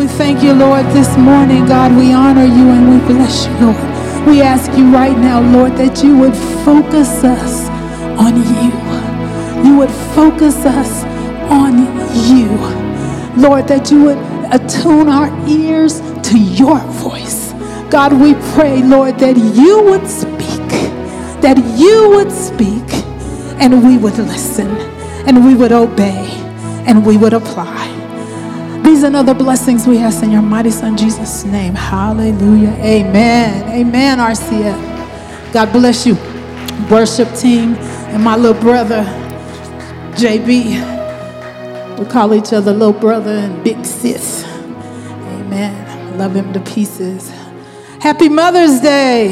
We thank you, Lord, this morning, God. We honor you and we bless you, Lord. We ask you right now, Lord, that you would focus us on you. You would focus us on you. Lord, that you would attune our ears to your voice. God, we pray, Lord, that you would speak, that you would speak, and we would listen, and we would obey, and we would apply. These and other blessings we ask in your mighty Son, Jesus' name. Hallelujah. Amen. Amen, RCF. God bless you, worship team, and my little brother, JB. We call each other little brother and big sis. Amen. Love him to pieces. Happy Mother's Day.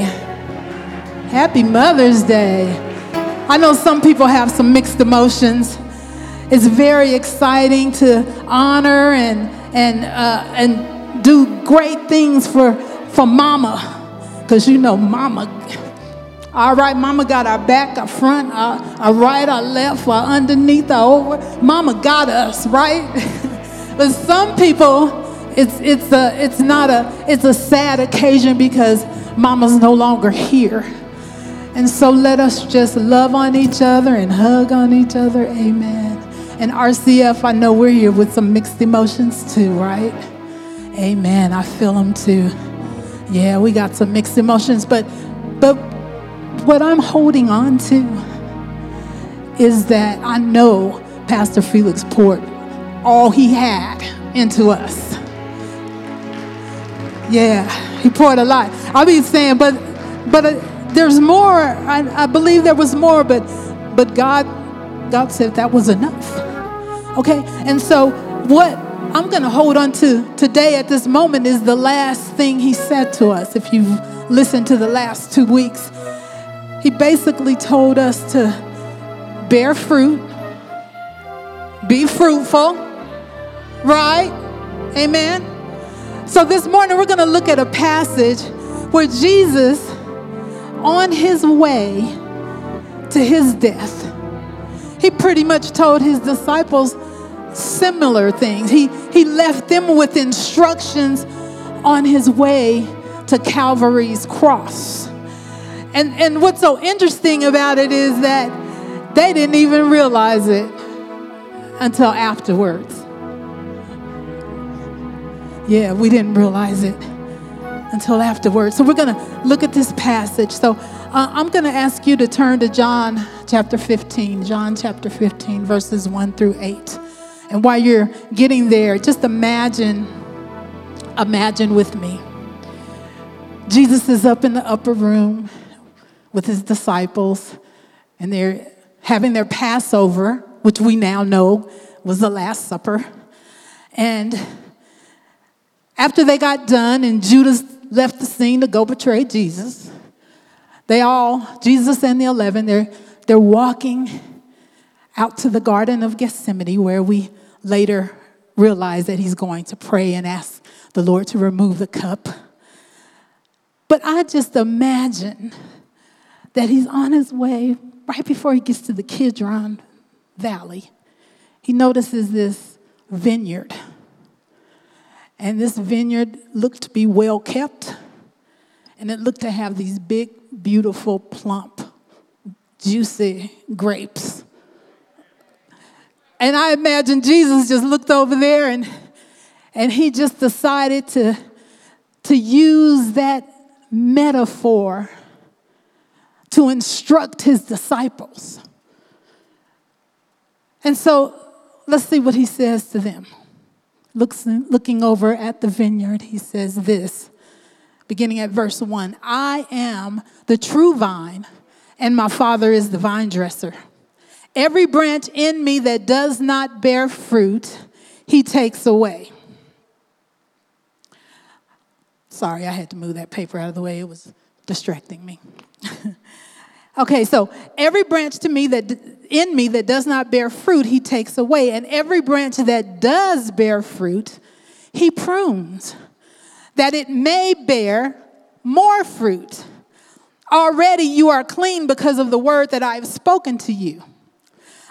Happy Mother's Day. I know some people have some mixed emotions. It's very exciting to honor and and uh, and do great things for for Mama, because you know Mama all right, mama got our back, our front, our, our right, our left, our underneath, our over. Mama got us, right? but some people, it's, it's, a, it's not a, it's a sad occasion because mama's no longer here. And so let us just love on each other and hug on each other. Amen. And RCF, I know we're here with some mixed emotions too, right? Amen. I feel them too. Yeah, we got some mixed emotions, but but what I'm holding on to is that I know Pastor Felix poured all he had into us. Yeah, he poured a lot. I'll be saying, but but uh, there's more. I, I believe there was more, but but God God said that was enough. Okay, and so what I'm going to hold on to today at this moment is the last thing he said to us. If you've listened to the last two weeks, he basically told us to bear fruit, be fruitful, right? Amen. So this morning we're going to look at a passage where Jesus, on his way to his death, he pretty much told his disciples similar things. He, he left them with instructions on his way to Calvary's cross. And, and what's so interesting about it is that they didn't even realize it until afterwards. Yeah, we didn't realize it until afterwards. So we're going to look at this passage. So uh, I'm going to ask you to turn to John chapter 15, John chapter 15, verses 1 through 8. And while you're getting there, just imagine, imagine with me. Jesus is up in the upper room with his disciples, and they're having their Passover, which we now know was the Last Supper. And after they got done and Judas left the scene to go betray Jesus, they all, Jesus and the 11, they're, they're walking out to the Garden of Gethsemane where we later realize that he's going to pray and ask the Lord to remove the cup. But I just imagine that he's on his way right before he gets to the Kidron Valley. He notices this vineyard. And this vineyard looked to be well kept, and it looked to have these big, beautiful, plump, juicy grapes. And I imagine Jesus just looked over there and, and he just decided to, to use that metaphor to instruct his disciples. And so let's see what he says to them. Looks, looking over at the vineyard, he says this, beginning at verse 1 I am the true vine, and my Father is the vine dresser. Every branch in me that does not bear fruit, he takes away. Sorry, I had to move that paper out of the way. It was distracting me. Okay, so every branch to me that in me that does not bear fruit, he takes away, and every branch that does bear fruit, he prunes, that it may bear more fruit. Already you are clean because of the word that I have spoken to you.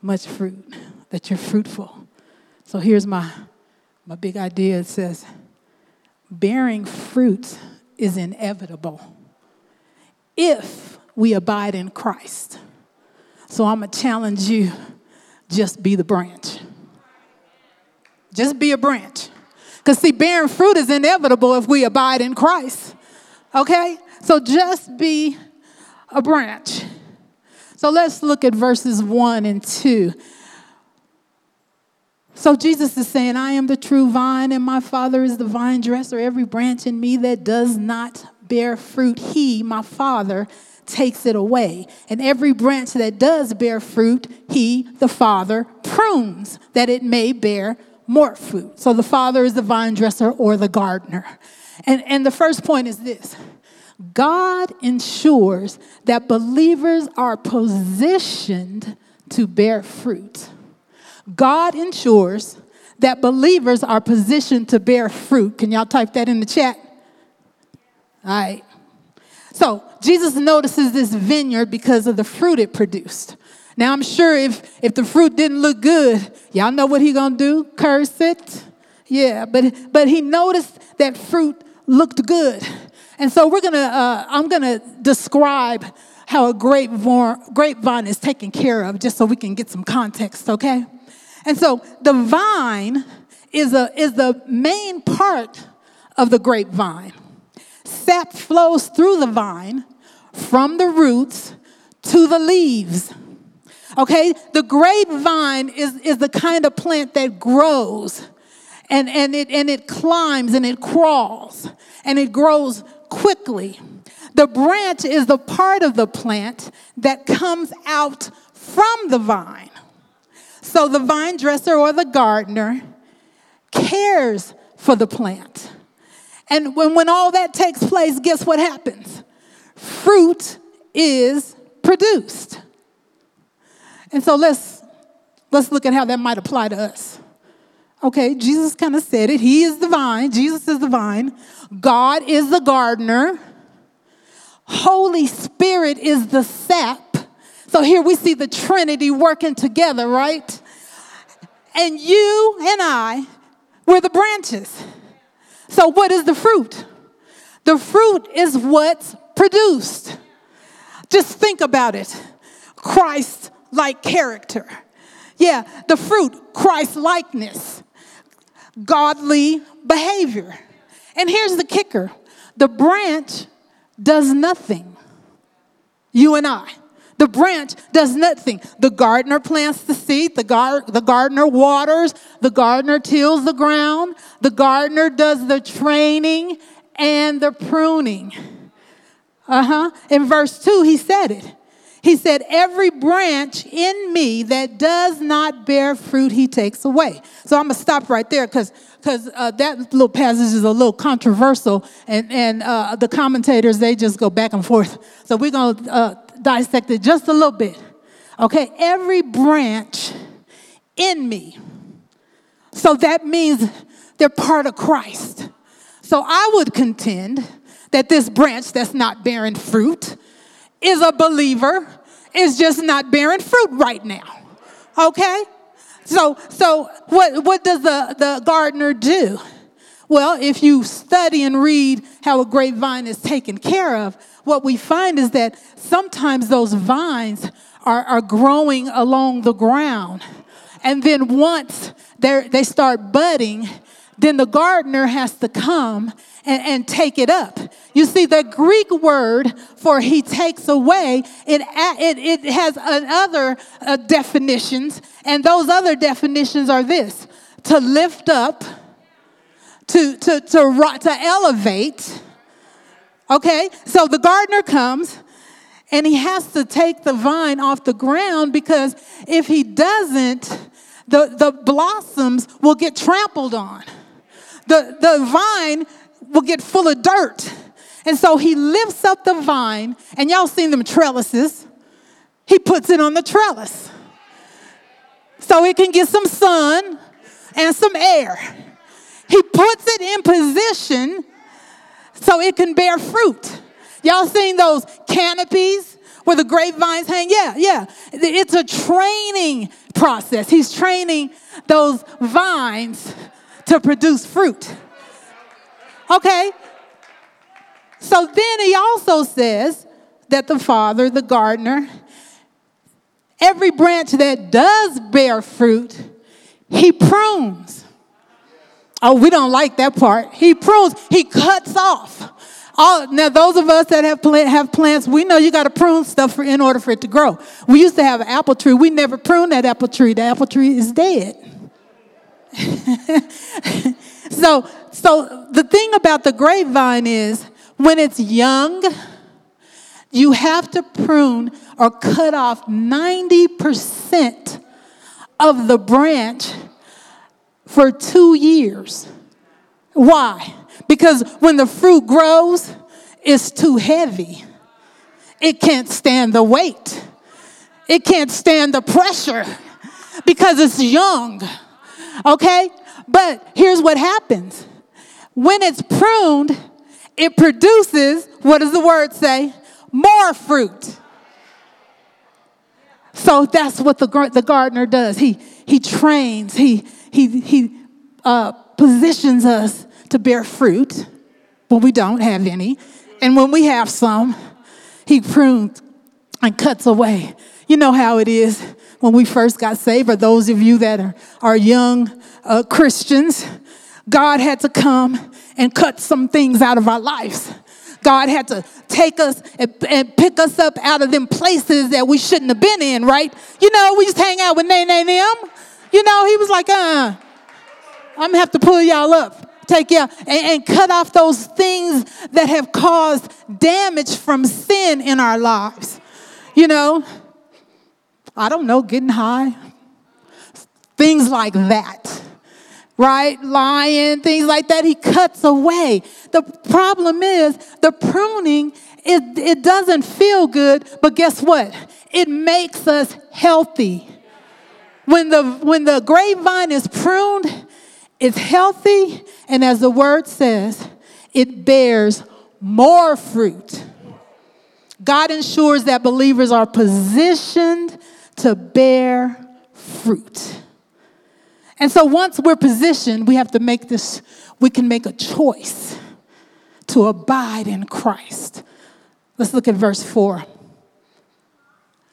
much fruit, that you're fruitful. So here's my, my big idea it says, bearing fruit is inevitable if we abide in Christ. So I'm going to challenge you just be the branch. Just be a branch. Because, see, bearing fruit is inevitable if we abide in Christ. Okay? So just be a branch. So let's look at verses 1 and 2. So Jesus is saying, I am the true vine, and my Father is the vine dresser. Every branch in me that does not bear fruit, he, my Father, takes it away. And every branch that does bear fruit, he, the Father, prunes that it may bear more fruit. So the Father is the vine dresser or the gardener. And, and the first point is this God ensures that believers are positioned to bear fruit. God ensures that believers are positioned to bear fruit. Can y'all type that in the chat? All right. So Jesus notices this vineyard because of the fruit it produced. Now I'm sure if if the fruit didn't look good, y'all know what he gonna do? Curse it. Yeah, but but he noticed that fruit looked good, and so we're gonna uh, I'm gonna describe how a grapevine is taken care of, just so we can get some context. Okay. And so the vine is, a, is the main part of the grapevine. Sap flows through the vine from the roots to the leaves. Okay, the grapevine is, is the kind of plant that grows and, and, it, and it climbs and it crawls and it grows quickly. The branch is the part of the plant that comes out from the vine. So the vine dresser or the gardener cares for the plant. And when, when all that takes place, guess what happens? Fruit is produced. And so let's let's look at how that might apply to us. Okay, Jesus kind of said it. He is the vine, Jesus is the vine, God is the gardener, Holy Spirit is the sap so here we see the Trinity working together, right? And you and I, we're the branches. So what is the fruit? The fruit is what's produced. Just think about it. Christ like character. Yeah, the fruit, Christ likeness, godly behavior. And here's the kicker the branch does nothing. You and I. The branch does nothing. The gardener plants the seed, the, gar- the gardener waters, the gardener tills the ground, the gardener does the training and the pruning. Uh huh. In verse 2, he said it. He said, Every branch in me that does not bear fruit, he takes away. So I'm going to stop right there because because uh, that little passage is a little controversial, and, and uh, the commentators, they just go back and forth. So we're going to uh, dissect it just a little bit. Okay, every branch in me. So that means they're part of Christ. So I would contend that this branch that's not bearing fruit is a believer, is just not bearing fruit right now. Okay? So so what what does the, the gardener do? Well, if you study and read how a grapevine is taken care of, what we find is that sometimes those vines are, are growing along the ground. And then once they they start budding, then the gardener has to come and, and, take it up. You see, the Greek word for he takes away, it, it, it has other uh, definitions, and those other definitions are this to lift up, to, to, to, to elevate. Okay, so the gardener comes and he has to take the vine off the ground because if he doesn't, the, the blossoms will get trampled on. The, the vine will get full of dirt. And so he lifts up the vine, and y'all seen them trellises. He puts it on the trellis so it can get some sun and some air. He puts it in position so it can bear fruit. Y'all seen those canopies where the grapevines hang? Yeah, yeah. It's a training process. He's training those vines to produce fruit. Okay? So then he also says that the father, the gardener, every branch that does bear fruit, he prunes. Oh, we don't like that part. He prunes, he cuts off. All, now, those of us that have, plant, have plants, we know you got to prune stuff for, in order for it to grow. We used to have an apple tree. We never pruned that apple tree. The apple tree is dead. so, so the thing about the grapevine is when it's young, you have to prune or cut off 90% of the branch for two years. Why? Because when the fruit grows, it's too heavy. It can't stand the weight. It can't stand the pressure because it's young. Okay? But here's what happens when it's pruned, it produces, what does the word say? More fruit. So that's what the, the gardener does. He, he trains, he, he, he uh, positions us to bear fruit when we don't have any. And when we have some, he prunes and cuts away. You know how it is when we first got saved, or those of you that are, are young uh, Christians, God had to come and cut some things out of our lives. God had to take us and, and, pick us up out of them places that we shouldn't have been in, right? You know, we just hang out with Nay Nay them. You know, he was like, uh, I'm gonna have to pull y'all up take care and, and cut off those things that have caused damage from sin in our lives. You know, I don't know, getting high, things like that right? Lying, things like that. He cuts away. The problem is the pruning, it, it doesn't feel good, but guess what? It makes us healthy. When the, when the grapevine is pruned, it's healthy, and as the word says, it bears more fruit. God ensures that believers are positioned to bear fruit. And so once we're positioned, we have to make this, we can make a choice to abide in Christ. Let's look at verse 4.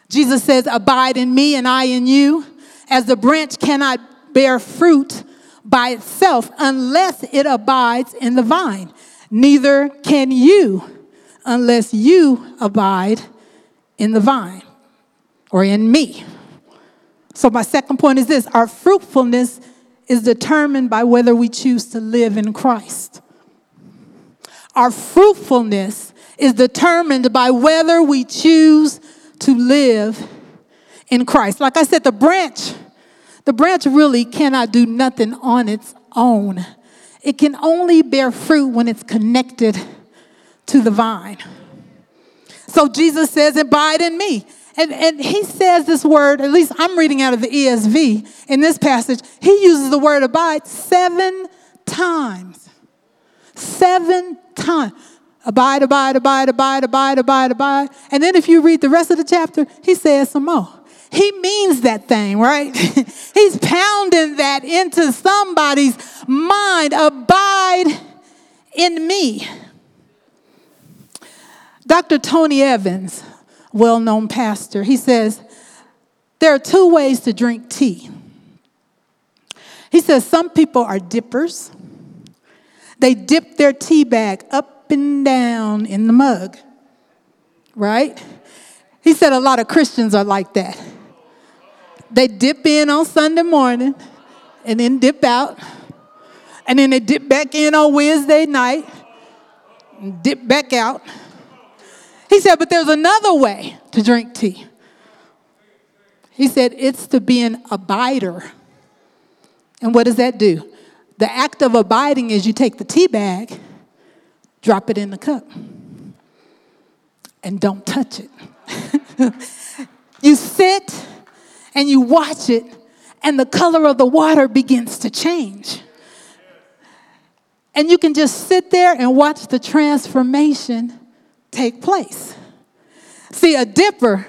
Jesus says, Abide in me and I in you. As the branch cannot bear fruit by itself unless it abides in the vine. Neither can you unless you abide in the vine or in me. So, my second point is this our fruitfulness is determined by whether we choose to live in Christ. Our fruitfulness is determined by whether we choose to live in Christ. Like I said, the branch the branch really cannot do nothing on its own. It can only bear fruit when it's connected to the vine. So Jesus says, Abide in me. And, and he says this word, at least I'm reading out of the ESV in this passage, he uses the word abide seven times. Seven times. Abide, abide, abide, abide, abide, abide, abide. And then if you read the rest of the chapter, he says some more. He means that thing, right? He's pounding that into somebody's mind. Abide in me. Dr. Tony Evans, well known pastor, he says, There are two ways to drink tea. He says some people are dippers. They dip their tea bag up and down in the mug, right? He said a lot of Christians are like that. They dip in on Sunday morning and then dip out. And then they dip back in on Wednesday night and dip back out. He said, but there's another way to drink tea. He said, it's to be an abider. And what does that do? The act of abiding is you take the tea bag, drop it in the cup, and don't touch it. you sit and you watch it, and the color of the water begins to change. And you can just sit there and watch the transformation take place. See, a dipper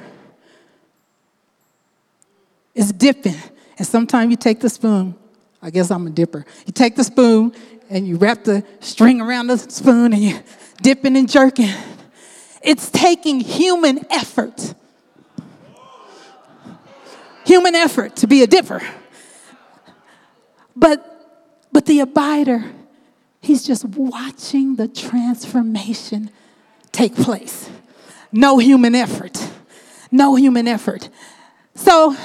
is dipping, and sometimes you take the spoon. I guess I'm a dipper. You take the spoon and you wrap the string around the spoon and you dipping and jerking. It's taking human effort. Human effort to be a dipper. But but the abider, he's just watching the transformation take place. No human effort. No human effort. So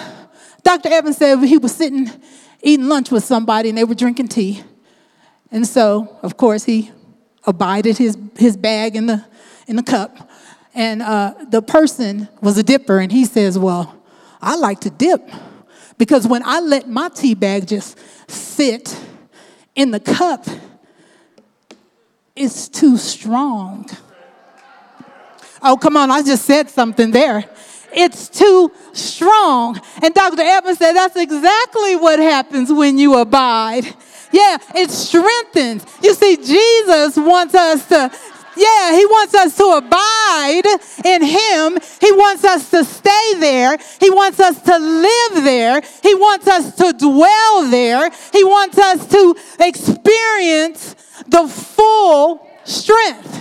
Dr. Evans said he was sitting eating lunch with somebody and they were drinking tea. And so, of course, he abided his, his bag in the, in the cup. And uh, the person was a dipper, and he says, Well, I like to dip because when I let my tea bag just sit in the cup, it's too strong. Oh, come on, I just said something there. It's too strong. And Dr. Evans said that's exactly what happens when you abide. Yeah, it strengthens. You see, Jesus wants us to yeah, he wants us to abide in him. He wants us to stay there. He wants us to live there. He wants us to dwell there. He wants us to experience the full strength.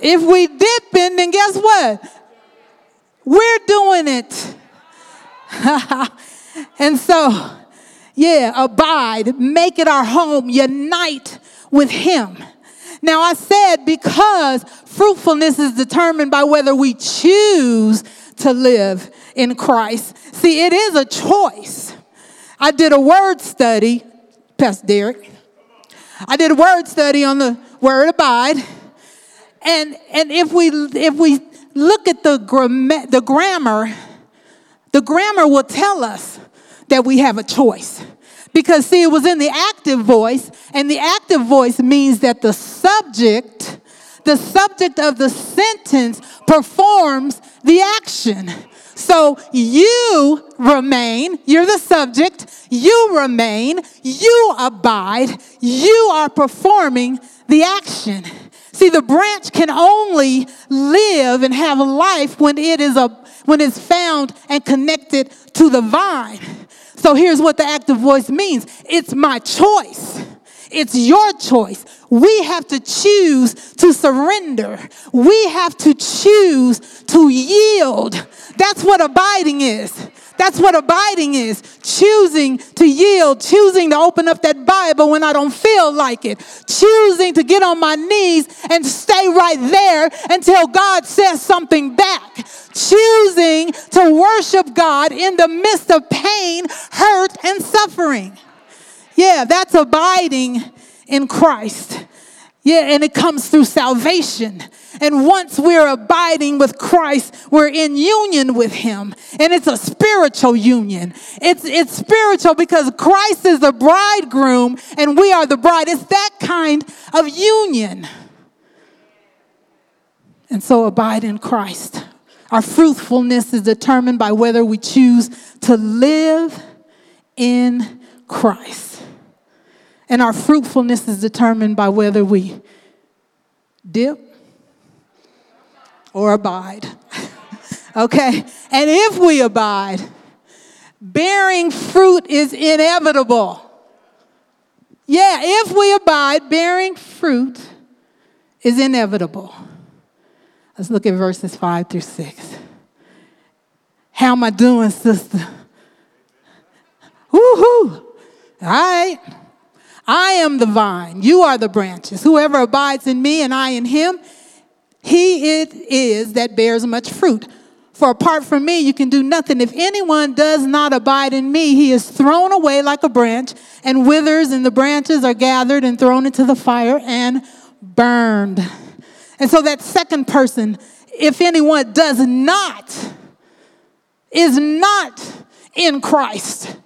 If we dip in, then guess what? We're doing it. and so, yeah, abide, make it our home, unite with Him. Now, I said because fruitfulness is determined by whether we choose to live in Christ. See, it is a choice. I did a word study, Pastor Derek. I did a word study on the word abide. And, and if, we, if we look at the, gram- the grammar, the grammar will tell us that we have a choice. Because, see, it was in the active voice, and the active voice means that the subject, the subject of the sentence, performs the action. So you remain, you're the subject, you remain, you abide, you are performing the action. See, the branch can only live and have life when it is a when it's found and connected to the vine. So here's what the active voice means. It's my choice. It's your choice. We have to choose to surrender. We have to choose to yield. That's what abiding is. That's what abiding is choosing to yield, choosing to open up that Bible when I don't feel like it, choosing to get on my knees and stay right there until God says something back, choosing to worship God in the midst of pain, hurt, and suffering. Yeah, that's abiding in Christ. Yeah, and it comes through salvation. And once we're abiding with Christ, we're in union with Him. And it's a spiritual union. It's, it's spiritual because Christ is the bridegroom and we are the bride. It's that kind of union. And so abide in Christ. Our fruitfulness is determined by whether we choose to live in Christ. And our fruitfulness is determined by whether we dip or abide. okay? And if we abide, bearing fruit is inevitable. Yeah, if we abide, bearing fruit is inevitable. Let's look at verses 5 through 6. How am I doing, sister? Woohoo! All right. I am the vine, you are the branches. Whoever abides in me and I in him, he it is that bears much fruit. For apart from me, you can do nothing. If anyone does not abide in me, he is thrown away like a branch and withers, and the branches are gathered and thrown into the fire and burned. And so that second person, if anyone does not, is not in Christ,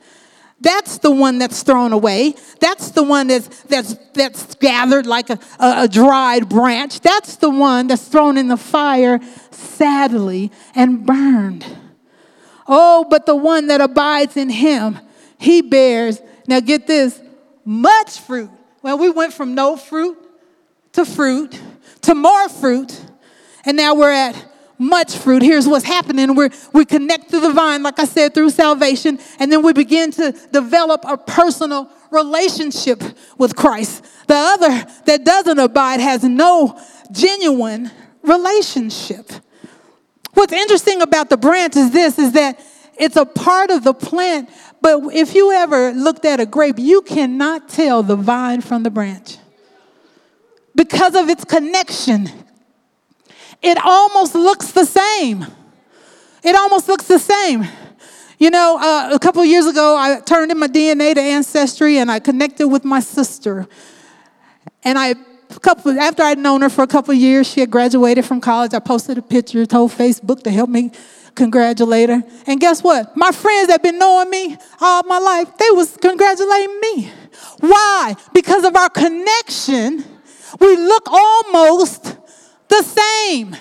that's the one that's thrown away. That's the one that's, that's, that's gathered like a, a, a, dried branch. That's the one that's thrown in the fire sadly and burned. Oh, but the one that abides in him, he bears, now get this, much fruit. Well, we went from no fruit to fruit to more fruit, and now we're at much fruit. Here's what's happening. We're, we connect to the vine, like I said, through salvation, and then we begin to develop a personal relationship with Christ. The other that doesn't abide has no genuine relationship. What's interesting about the branch is this is that it's a part of the plant, but if you ever looked at a grape, you cannot tell the vine from the branch because of its connection it almost looks the same. It almost looks the same. You know, uh, a couple years ago, I turned in my DNA to Ancestry and I connected with my sister. And I, couple, after I'd known her for a couple years, she had graduated from college. I posted a picture, told Facebook to help me congratulate her. And guess what? My friends that have been knowing me all my life, they was congratulating me. Why? Because of our connection, we look almost the same.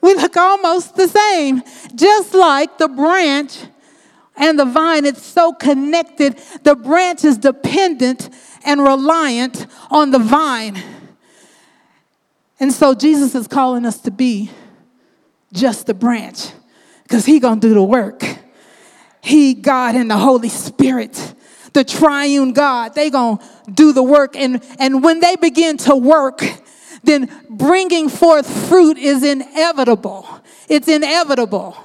We look almost the same, just like the branch and the vine. It's so connected. The branch is dependent and reliant on the vine. And so Jesus is calling us to be just the branch because he going to do the work. He, God, and the Holy Spirit, the triune God, they going to do the work. And, and when they begin to work, then bringing forth fruit is inevitable. It's inevitable.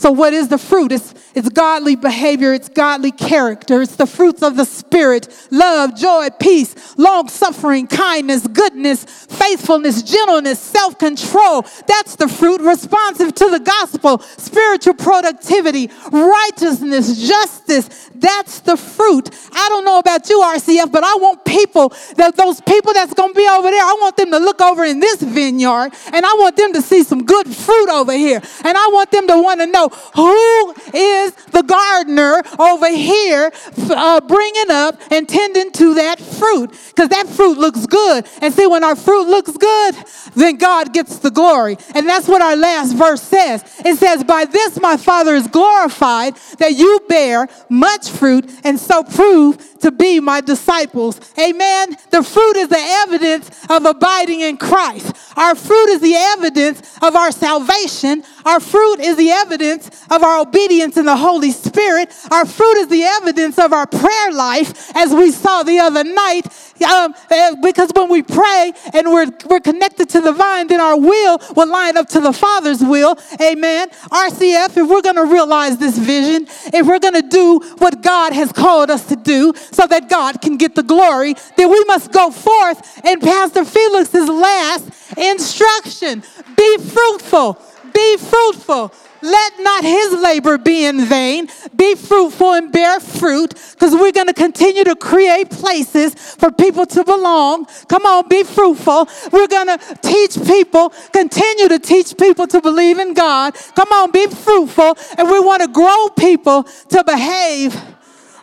So, what is the fruit? It's, it's godly behavior, it's godly character, it's the fruits of the Spirit love, joy, peace, long suffering, kindness, goodness, faithfulness, gentleness, self control. That's the fruit responsive to the gospel, spiritual productivity, righteousness, justice. That's the fruit. I don't know about you, RCF, but I want people, that those people that's going to be over there, I want them to look over in this vineyard and I want them to see some good fruit over here. And I want them to want to know who is the gardener over here uh, bringing up and tending to that fruit? Because that fruit looks good. And see, when our fruit looks good, then God gets the glory. And that's what our last verse says. It says, By this my Father is glorified, that you bear much fruit and so prove to be my disciples. Amen. The fruit is the evidence of abiding in Christ. Our fruit is the evidence of our salvation. Our fruit is the evidence of our obedience in the Holy Spirit. Our fruit is the evidence of our prayer life, as we saw the other night. Um, eh, because when we pray and we're, we're connected to the vine, then our will will line up to the Father's will. Amen. RCF, if we're going to realize this vision, if we're going to do what God has called us to do so that God can get the glory, then we must go forth. And Pastor Felix's last instruction be fruitful, be fruitful. Let not his labor be in vain. Be fruitful and bear fruit because we're going to continue to create places for people to belong. Come on, be fruitful. We're going to teach people, continue to teach people to believe in God. Come on, be fruitful. And we want to grow people to behave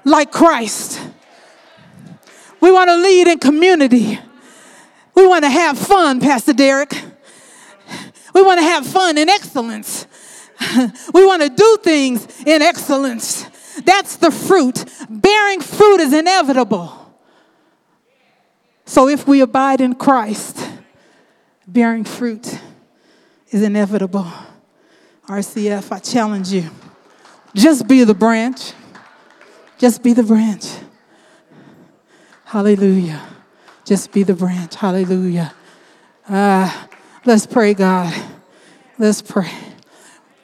like Christ. We want to lead in community. We want to have fun, Pastor Derek. We want to have fun in excellence. we want to do things in excellence. That's the fruit. Bearing fruit is inevitable. So if we abide in Christ, bearing fruit is inevitable. RCF, I challenge you. Just be the branch. Just be the branch. Hallelujah. Just be the branch. Hallelujah. Uh, let's pray, God. Let's pray.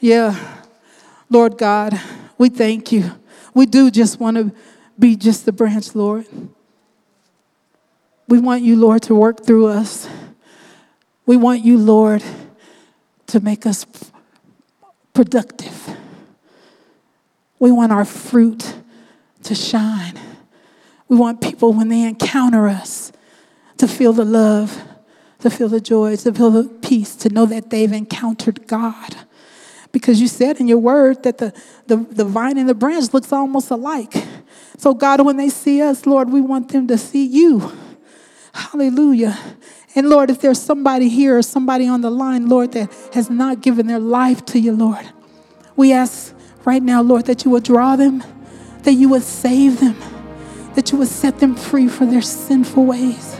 Yeah. Lord God, we thank you. We do just want to be just the branch, Lord. We want you, Lord, to work through us. We want you, Lord, to make us productive. We want our fruit to shine. We want people, when they encounter us, to feel the love, to feel the joy, to feel the peace, to know that they've encountered God. Because you said in your word that the, the, the vine and the branch looks almost alike. So, God, when they see us, Lord, we want them to see you. Hallelujah. And Lord, if there's somebody here or somebody on the line, Lord, that has not given their life to you, Lord, we ask right now, Lord, that you would draw them, that you would save them, that you would set them free from their sinful ways.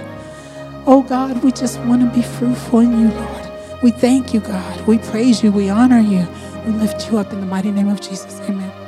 Oh God, we just want to be fruitful in you, Lord. We thank you, God. We praise you. We honor you. We lift you up in the mighty name of Jesus. Amen.